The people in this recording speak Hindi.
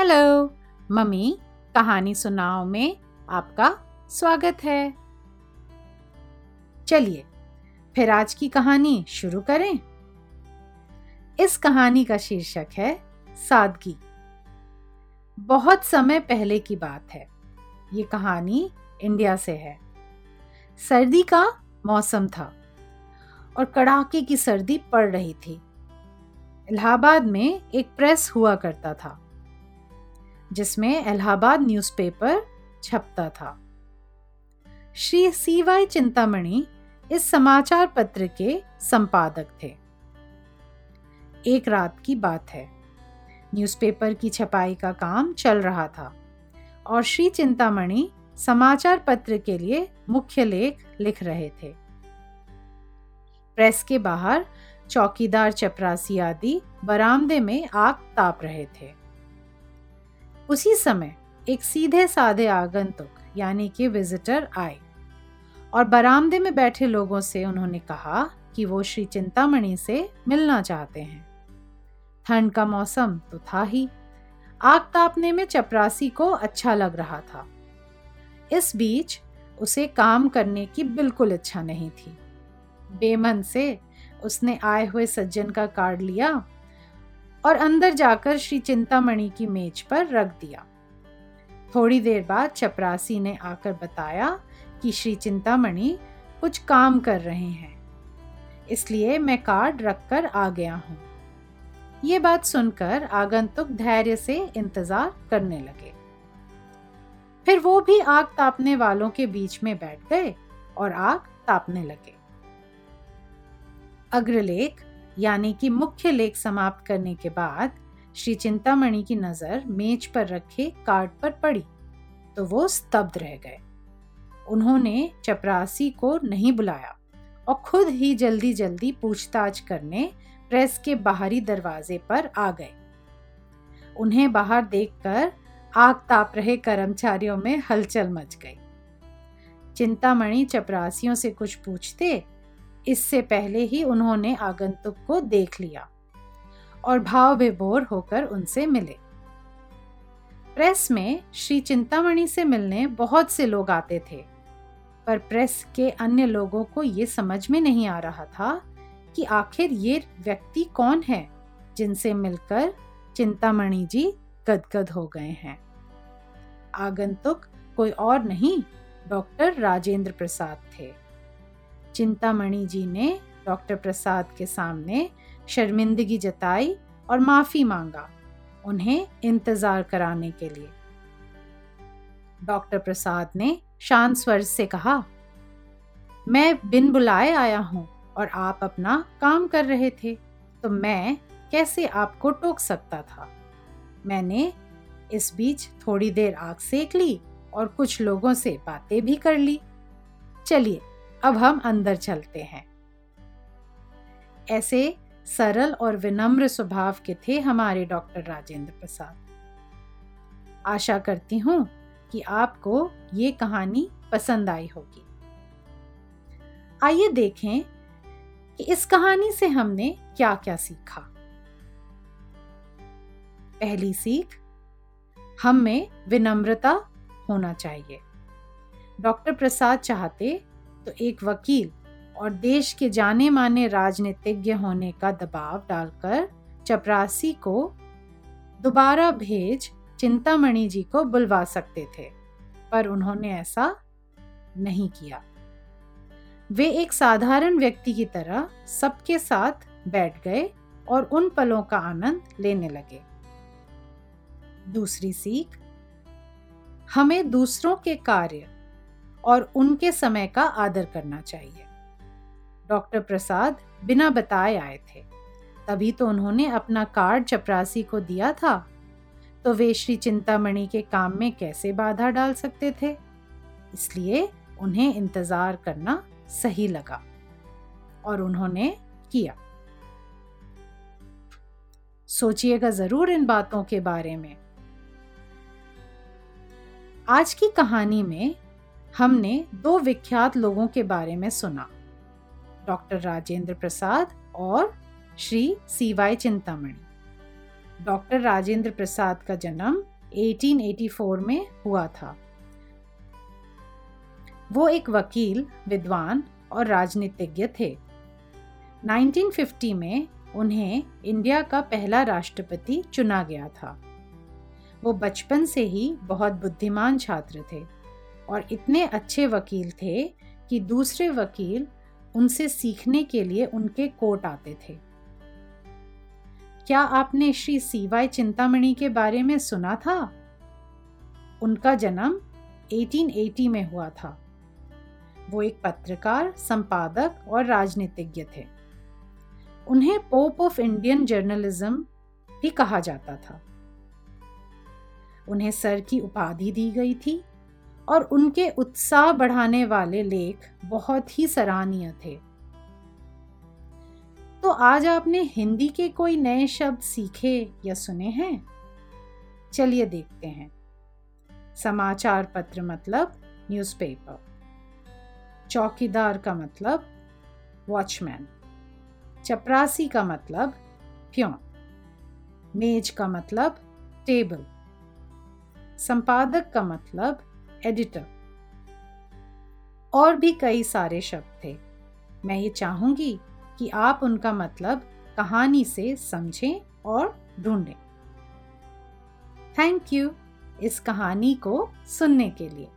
हेलो, मम्मी, कहानी सुनाओ में आपका स्वागत है। चलिए, फिर आज की कहानी शुरू करें। इस कहानी का शीर्षक है, सादगी। बहुत समय पहले की बात है। ये कहानी इंडिया से है। सर्दी का मौसम था और कड़ाके की सर्दी पड़ रही थी। इलाहाबाद में एक प्रेस हुआ करता था। जिसमें इलाहाबाद न्यूज़पेपर छपता था। श्री सीवाई चिंतामणि इस समाचार पत्र के संपादक थे। एक रात की बात है। न्यूज़पेपर की छपाई का काम चल रहा था और श्री चिंतामणि समाचार पत्र के लिए मुख्य लेख लिख रहे थे। प्रेस के बाहर चौकीदार चपरासी आदि बरामदे में आग ताप रहे थे। उसी समय एक सीधे साधे आगंतुक, यानी कि विजिटर आए। और बरामदे में बैठे लोगों से उन्होंने कहा कि वो श्री चिंतामणि से मिलना चाहते हैं। ठंड का मौसम तो था ही। आग तापने में चपरासी को अच्छा लग रहा था। इस बीच उसे काम करने की बिल्कुल इच्छा नहीं थी। बेमन से उसने आए हुए सज्जन का कार्ड लिया और अंदर जाकर श्री चिंतामणि की मेज पर रख दिया। थोड़ी देर बाद चपरासी ने आकर बताया कि श्री चिंतामणि कुछ काम कर रहे हैं, इसलिए मैं कार्ड रखकर आ गया हूँ। ये बात सुनकर आगंतुक धैर्य से इंतज़ार करने लगे। फिर वो भी आग तापने वालों के बीच में बैठ गए और आग तापने लगे। अग्रलेख यानी कि मुख्य लेख समाप्त करने के बाद श्री चिंतामणि की नज़र मेज पर रखे कार्ड पर पड़ी तो वो स्तब्ध रह गए। उन्होंने चपरासी को नहीं बुलाया और खुद ही जल्दी जल्दी पूछताछ करने प्रेस के बाहरी दरवाजे पर आ गए। उन्हें बाहर देखकर आग ताप रहे कर्मचारियों में हलचल मच गई। चिंतामणि चपरासियों से कुछ पूछते इससे पहले ही उन्होंने आगंतुक को देख लिया और भाव विभोर होकर उनसे मिले। प्रेस में श्री चिंतामणि से मिलने बहुत से लोग आते थे, पर प्रेस के अन्य लोगों को ये समझ में नहीं आ रहा था कि आखिर ये व्यक्ति कौन है जिनसे मिलकर चिंतामणि जी गदगद हो गए हैं। आगंतुक कोई और नहीं, डॉक्टर राजेंद्र प्रसाद थे। चिंतामणि जी ने डॉक्टर प्रसाद के सामने शर्मिंदगी जताई और माफ़ी मांगा उन्हें इंतज़ार कराने के लिए। डॉक्टर प्रसाद ने शांत स्वर से कहा, मैं बिन बुलाए आया हूँ और आप अपना काम कर रहे थे तो मैं कैसे आपको टोक सकता था? मैंने इस बीच थोड़ी देर आग सेक ली और कुछ लोगों से बातें भी कर ली। चलिए अब हम अंदर चलते हैं। ऐसे सरल और विनम्र स्वभाव के थे हमारे डॉक्टर राजेंद्र प्रसाद। आशा करती हूँ कि आपको ये कहानी पसंद आई होगी। आइए देखें कि इस कहानी से हमने क्या क्या सीखा। पहली सीख, हम में विनम्रता होना चाहिए। डॉक्टर प्रसाद चाहते तो एक वकील और देश के जाने माने राजनीतिज्ञ होने का दबाव डालकर चपरासी को दोबारा भेज चिंतामणि जी को बुलवा सकते थे, पर उन्होंने ऐसा नहीं किया। वे एक साधारण व्यक्ति की तरह सबके साथ बैठ गए और उन पलों का आनंद लेने लगे। दूसरी सीख, हमें दूसरों के कार्य और उनके समय का आदर करना चाहिए। डॉक्टर प्रसाद बिना बताए आए थे। तभी तो उन्होंने अपना कार्ड चपरासी को दिया था। तो वे श्री चिंतामणि के काम में कैसे बाधा डाल सकते थे? इसलिए उन्हें इंतज़ार करना सही लगा और उन्होंने किया। सोचिएगा ज़रूर इन बातों के बारे में। आज की कहानी में हमने दो विख्यात लोगों के बारे में सुना। डॉक्टर राजेंद्र प्रसाद और Shri C Y Chintamani. Doctor Rajendra Prasad का जन्म 1884 में हुआ था। वो एक वकील, विद्वान और राजनीतिज्ञ थे। 1950 में उन्हें इंडिया का पहला राष्ट्रपति चुना गया था। वो बचपन से ही बहुत बुद्धिमान छात्र थे। और इतने अच्छे वकील थे कि दूसरे वकील उनसे सीखने के लिए उनके कोर्ट आते थे। क्या आपने श्री सीवाई चिंतामणि के बारे में सुना था? उनका जन्म 1880 में हुआ था। वो एक पत्रकार, संपादक और राजनीतिज्ञ थे। उन्हें पोप ऑफ़ इंडियन जर्नलिज्म भी कहा जाता था। उन्हें सर की उपाधि दी गई थी। और उनके उत्साह बढ़ाने वाले लेख बहुत ही सराहनीय थे। तो आज आपने हिंदी के कोई नए शब्द सीखे या सुने हैं? चलिए देखते हैं। समाचार पत्र मतलब न्यूज़पेपर चौकीदार का मतलब वॉचमैन चपरासी का मतलब प्यों मेज का मतलब टेबल संपादक का मतलब एडिटर। और भी कई सारे शब्द थे। मैं ये चाहूँगी कि आप उनका मतलब कहानी से समझें और ढूंढें। थैंक यू इस कहानी को सुनने के लिए।